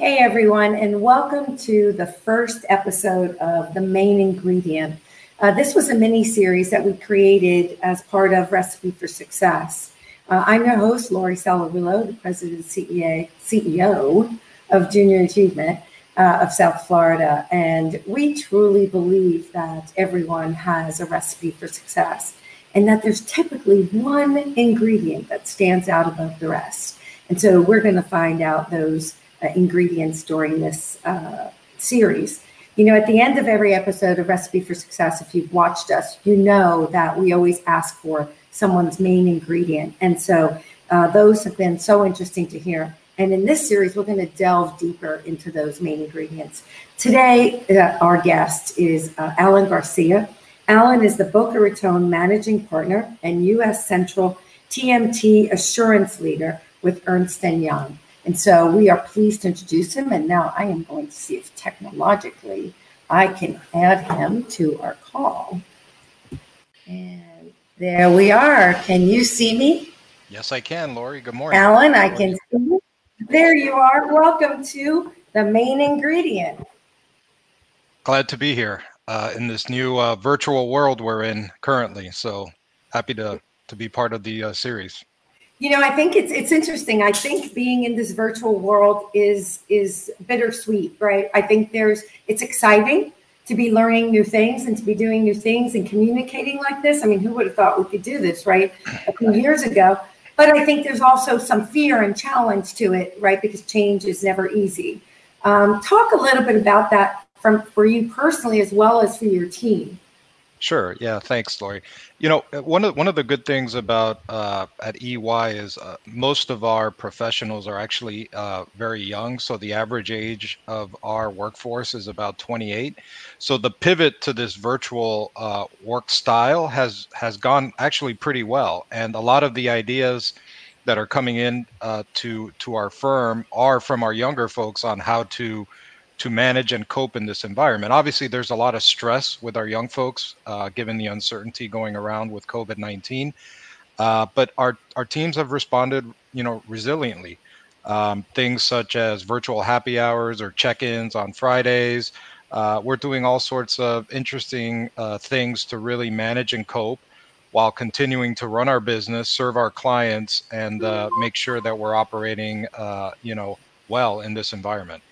Hey, everyone, and welcome to the first episode of The Main Ingredient. Uh, this was a mini series that we created as part of Recipe for Success. Uh, I'm your host, Lori Sallarulo, the president and CEO, CEO of Junior Achievement uh, of South Florida. And we truly believe that everyone has a recipe for success and that there's typically one ingredient that stands out above the rest. And so we're going to find out those uh, ingredients during this uh, series. You know, at the end of every episode of Recipe for Success, if you've watched us, you know that we always ask for someone's main ingredient. And so uh, those have been so interesting to hear. And in this series, we're going to delve deeper into those main ingredients. Today, uh, our guest is uh, Alan Garcia. Alan is the Boca Raton managing partner and U.S. Central TMT assurance leader with Ernst & Young. And so we are pleased to introduce him. And now I am going to see if technologically I can add him to our call. And there we are. Can you see me? Yes, I can, Lori. Good morning. Alan, I can see you. There you are. Welcome to the main ingredient. Glad to be here uh, in this new uh, virtual world we're in currently. So happy to, to be part of the uh, series. You know, I think it's it's interesting. I think being in this virtual world is is bittersweet, right? I think there's it's exciting to be learning new things and to be doing new things and communicating like this. I mean, who would have thought we could do this, right? A few years ago. But I think there's also some fear and challenge to it, right? Because change is never easy. Um, talk a little bit about that from for you personally as well as for your team. Sure. Yeah. Thanks, Lori. You know, uh, one of one of the good things about uh, at EY is uh, most of our professionals are actually uh, very young. So the average age of our workforce is about 28. So the pivot to this virtual uh, work style has has gone actually pretty well, and a lot of the ideas that are coming in uh, to to our firm are from our younger folks on how to to manage and cope in this environment. Obviously, there's a lot of stress with our young folks, uh, given the uncertainty going around with COVID-19. Uh, but our our teams have responded, you know, resiliently. Um, things such as virtual happy hours or check-ins on Fridays. Uh, we're doing all sorts of interesting uh, things to really manage and cope while continuing to run our business, serve our clients, and uh, make sure that we're operating, uh, you know, well in this environment.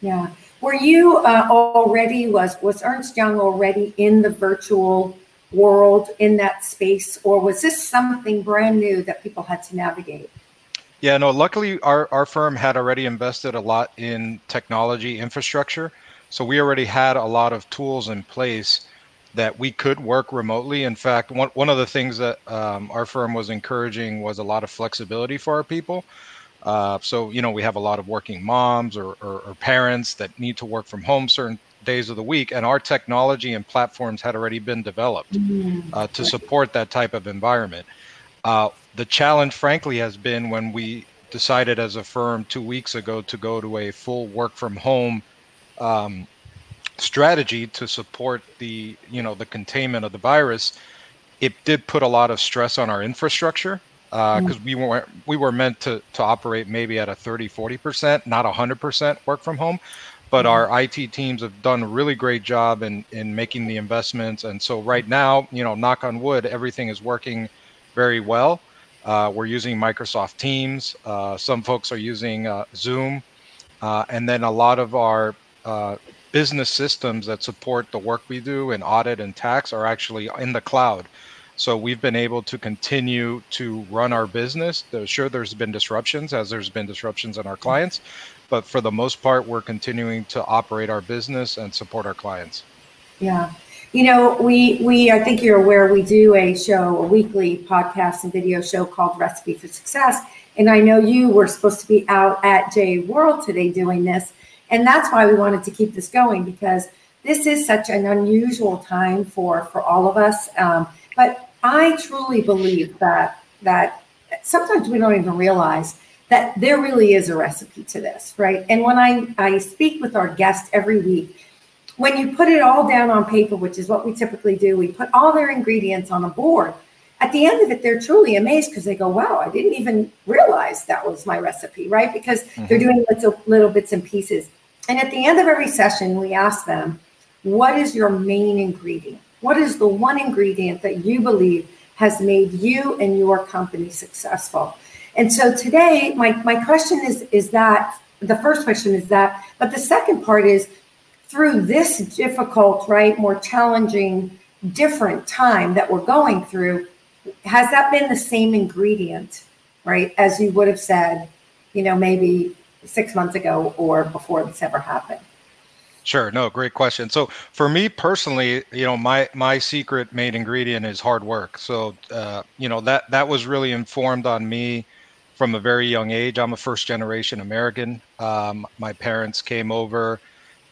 Yeah. Were you uh, already was was Ernst Young already in the virtual world in that space, or was this something brand new that people had to navigate? Yeah, no. Luckily, our our firm had already invested a lot in technology infrastructure, so we already had a lot of tools in place that we could work remotely. In fact, one one of the things that um, our firm was encouraging was a lot of flexibility for our people. Uh, so, you know, we have a lot of working moms or, or, or, parents that need to work from home certain days of the week, and our technology and platforms had already been developed mm-hmm. uh, to support that type of environment. Uh, the challenge, frankly, has been when we decided as a firm two weeks ago to go to a full work from home um, strategy to support the, you know, the containment of the virus. It did put a lot of stress on our infrastructure because uh, we were we were meant to to operate maybe at a 30 40 percent not 100 percent work from home. But mm-hmm. our IT teams have done a really great job in in making the investments. And so right now you know knock on wood everything is working very well. Uh, we're using Microsoft Teams. Uh, some folks are using uh, Zoom. Uh, and then a lot of our uh, business systems that support the work we do in audit and tax are actually in the cloud so we've been able to continue to run our business. Sure, there's been disruptions as there's been disruptions in our clients, but for the most part, we're continuing to operate our business and support our clients. Yeah. You know, we we I think you're aware we do a show, a weekly podcast and video show called Recipe for Success. And I know you were supposed to be out at JA World today doing this. And that's why we wanted to keep this going because this is such an unusual time for for all of us. Um, but I truly believe that that sometimes we don't even realize that there really is a recipe to this, right? And when I, I speak with our guests every week, when you put it all down on paper, which is what we typically do, we put all their ingredients on a board. at the end of it, they're truly amazed because they go, wow, I didn't even realize that was my recipe, right? Because mm-hmm. they're doing little, little bits and pieces. And at the end of every session, we ask them, what is your main ingredient? What is the one ingredient that you believe has made you and your company successful? And so today, my, my question is, is that the first question is that, but the second part is through this difficult, right, more challenging, different time that we're going through, has that been the same ingredient, right, as you would have said, you know, maybe six months ago or before this ever happened? Sure. No, great question. So for me personally, you know, my my secret main ingredient is hard work. So uh, you know that that was really informed on me from a very young age. I'm a first generation American. Um, my parents came over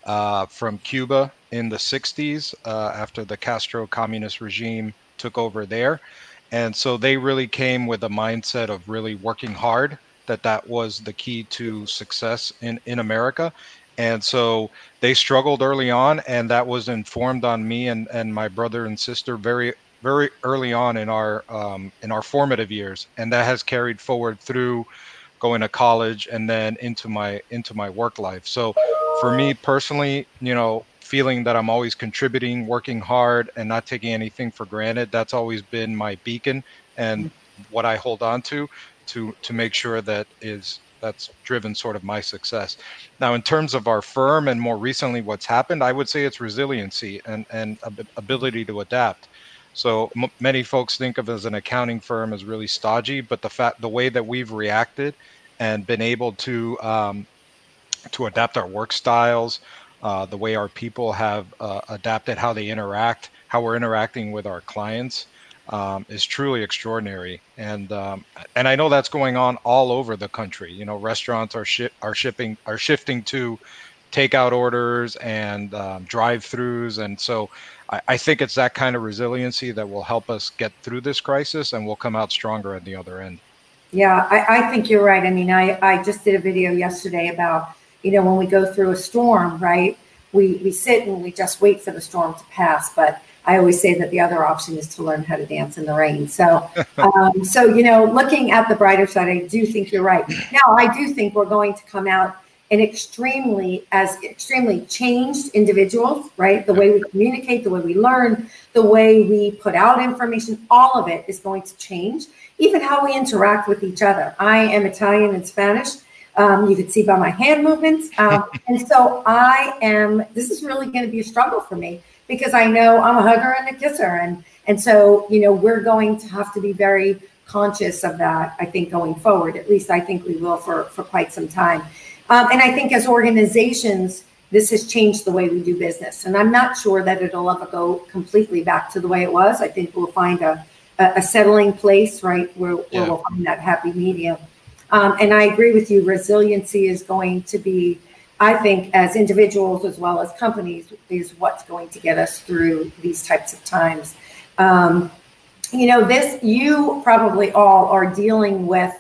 uh, from Cuba in the 60s uh, after the Castro communist regime took over there. And so they really came with a mindset of really working hard, that that was the key to success in, in America and so they struggled early on and that was informed on me and, and my brother and sister very very early on in our um, in our formative years. And that has carried forward through going to college and then into my into my work life. So for me personally you know feeling that i'm always contributing working hard and not taking anything for granted that's always been my beacon and what i hold on to to to make sure that is that's driven sort of my success. Now, in terms of our firm and more recently what's happened, I would say it's resiliency and, and ability to adapt. So m- many folks think of as an accounting firm as really stodgy, but the fact the way that we've reacted and been able to um, to adapt our work styles, uh, the way our people have uh, adapted how they interact, how we're interacting with our clients, um, is truly extraordinary. And um, and I know that's going on all over the country. You know, restaurants are shi- are shipping are shifting to takeout orders and um, drive-throughs, and so I, I, think it's that kind of resiliency that will help us get through this crisis, and we'll come out stronger at the other end. Yeah, I, I think you're right. I mean, I I just did a video yesterday about you know when we go through a storm, right? We we sit and we just wait for the storm to pass, but I always say that the other option is to learn how to dance in the rain. So, um, so you know, looking at the brighter side, I do think you're right. Now, I do think we're going to come out an extremely as extremely changed individuals. Right, the way we communicate, the way we learn, the way we put out information, all of it is going to change. Even how we interact with each other. I am Italian and Spanish. Um, you can see by my hand movements. Um, and so I am, this is really going to be a struggle for me because I know I'm a hugger and a kisser. And, and so, you know, we're going to have to be very conscious of that, I think, going forward. At least I think we will for, for quite some time. Um, and I think as organizations, this has changed the way we do business. And I'm not sure that it'll ever go completely back to the way it was. I think we'll find a, a settling place, right, where, where yeah. we'll find that happy medium. Um, and I agree with you, resiliency is going to be I think as individuals as well as companies is what's going to get us through these types of times. Um, you know, this you probably all are dealing with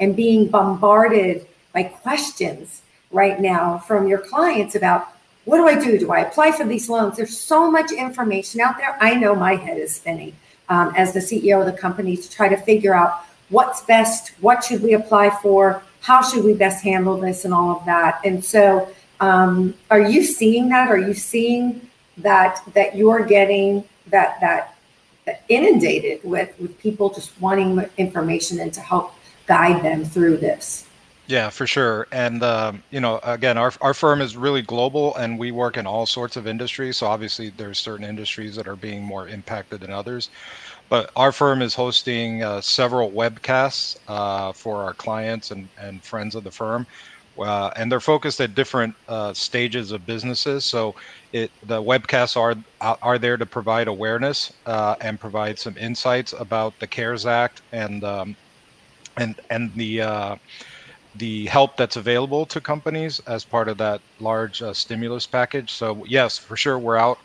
and being bombarded by questions right now from your clients about what do I do? Do I apply for these loans? There's so much information out there. I know my head is spinning um, as the CEO of the company to try to figure out what's best, what should we apply for, how should we best handle this and all of that and so um, are you seeing that are you seeing that that you're getting that that inundated with with people just wanting information and to help guide them through this yeah, for sure. And um, you know, again, our our firm is really global, and we work in all sorts of industries. So obviously, there's certain industries that are being more impacted than others. But our firm is hosting uh, several webcasts uh, for our clients and, and friends of the firm. Uh, and they're focused at different uh, stages of businesses. So it, the webcasts are are there to provide awareness uh, and provide some insights about the CARES Act and um, and and the uh, the help that's available to companies as part of that large stimulus package. So yes, for sure, we're out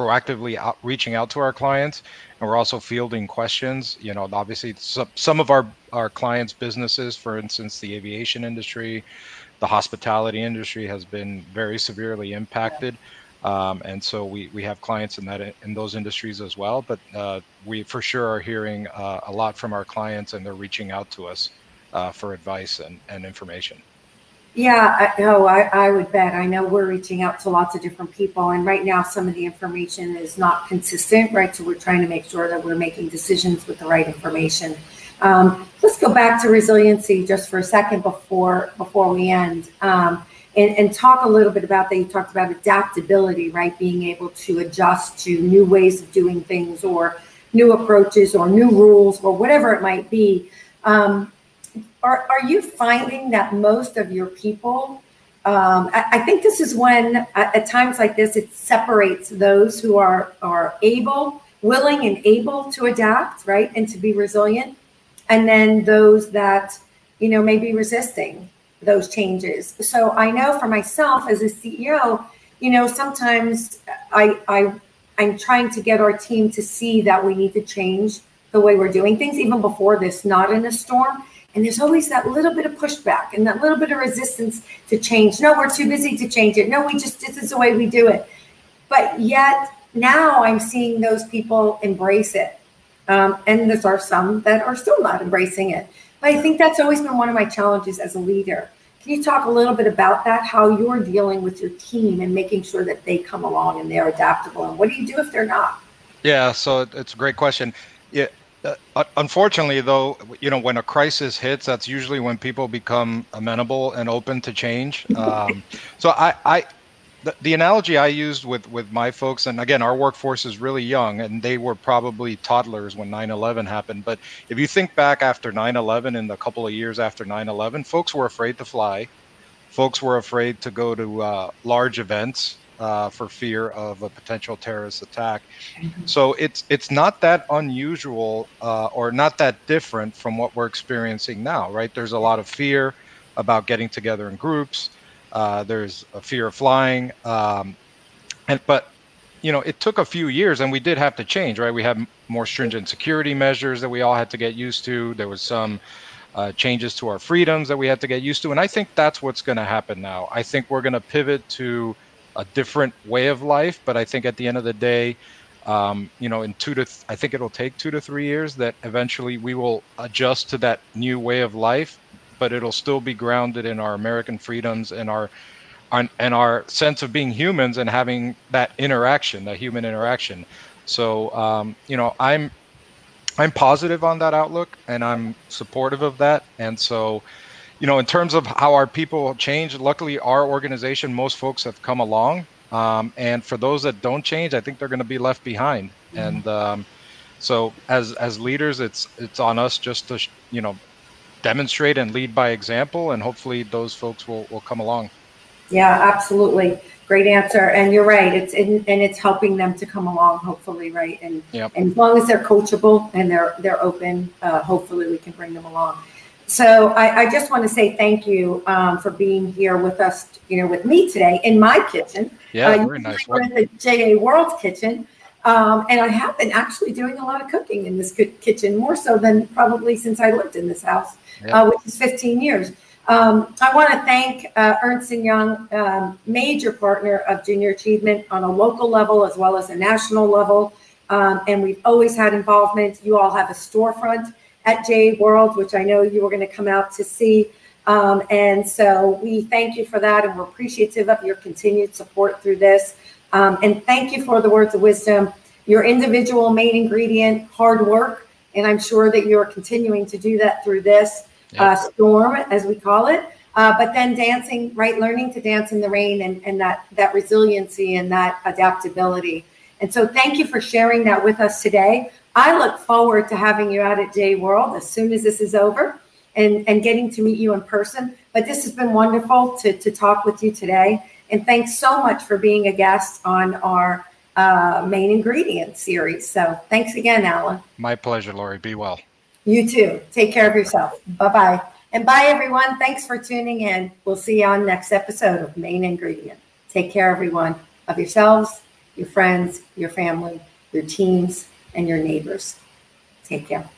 proactively out, reaching out to our clients and we're also fielding questions you know obviously some, some of our our clients businesses for instance the aviation industry the hospitality industry has been very severely impacted Um, and so we, we have clients in that in those industries as well. But uh, we for sure are hearing uh, a lot from our clients, and they're reaching out to us uh, for advice and, and information. Yeah, I, no, I, I would bet. I know we're reaching out to lots of different people, and right now some of the information is not consistent, right? So we're trying to make sure that we're making decisions with the right information. Um, let's go back to resiliency just for a second before before we end. Um, and, and talk a little bit about that. You talked about adaptability, right? Being able to adjust to new ways of doing things or new approaches or new rules or whatever it might be. Um, are, are you finding that most of your people, um, I, I, think this is when at, at times like this, it separates those who are, are able, willing and able to adapt, right? And to be resilient. And then those that, you know, may be resisting those changes. So I know for myself as a CEO, you know, sometimes I, I I'm trying to get our team to see that we need to change the way we're doing things, even before this, not in a storm. And there's always that little bit of pushback and that little bit of resistance to change. No, we're too busy to change it. No, we just this is the way we do it. But yet now I'm seeing those people embrace it. Um, and there are some that are still not embracing it. But I think that's always been one of my challenges as a leader. Can you talk a little bit about that? How you're dealing with your team and making sure that they come along and they're adaptable, and what do you do if they're not? Yeah, so it's a great question. Yeah, uh, unfortunately, though, you know, when a crisis hits, that's usually when people become amenable and open to change. Um, so I, I, the, the analogy I used with with my folks, and again, our workforce is really young, and they were probably toddlers when 9/11 happened. But if you think back after 9/11 and a couple of years after 9/11, folks were afraid to fly. Folks were afraid to go to uh, large events uh, for fear of a potential terrorist attack. Mm-hmm. So it's it's not that unusual uh, or not that different from what we're experiencing now, right? There's a lot of fear about getting together in groups. Uh, there's a fear of flying, um, and but you know it took a few years, and we did have to change, right? We had more stringent security measures that we all had to get used to. There was some. Uh, changes to our freedoms that we had to get used to. And I think that's what's going to happen now. I think we're going to pivot to a different way of life. But I think at the end of the day, um, you know, in two to, th- I think it'll take two to three years that eventually we will adjust to that new way of life, but it'll still be grounded in our American freedoms and our, our and our sense of being humans and having that interaction, that human interaction. So, um, you know, I'm, I'm positive on that outlook and I'm supportive of that. And so, you know, in terms of how our people change, luckily our organization, most folks have come along. Um, and for those that don't change, I think they're going to be left behind. Mm-hmm. And um, so, as as leaders, it's it's on us just to you know demonstrate and lead by example, and hopefully those folks will will come along. Yeah, absolutely. Great answer. And you're right. It's in, and it's helping them to come along, hopefully, right? And yep. and as long as they're coachable and they're they're open, uh, hopefully we can bring them along. So I, I, just want to say thank you um, for being here with us, you know, with me today in my kitchen. Yeah, uh, very nice. We're in the JA World kitchen. Um, and I have been actually doing a lot of cooking in this kitchen, more so than probably since I lived in this house, yeah. uh, which is 15 years. Um, I want to thank uh, Ernst & Young, um, major partner of junior achievement on a local level as well as a national level. Um, and we've always had involvement. You all have a storefront at JA World, which I know you were going to come out to see. Um, and so we thank you for that, and we're appreciative of your continued support through this. Um, and thank you for the words of wisdom, your individual main ingredient, hard work. And I'm sure that you're continuing to do that through this uh, storm, as we call it. Uh, but then dancing, right? Learning to dance in the rain and, and that, that resiliency and that adaptability. And so thank you for sharing that with us today. I look forward to having you out at JA World as soon as this is over and, and getting to meet you in person. But this has been wonderful to, to talk with you today. And thanks so much for being a guest on our uh, main ingredient series. So thanks again, Alan. My pleasure, Lori. Be well. You too. Take care of yourself. Bye bye. And bye, everyone. Thanks for tuning in. We'll see you on next episode of Main Ingredient. Take care, everyone, of yourselves, your friends, your family, your teams and your neighbors. Take care.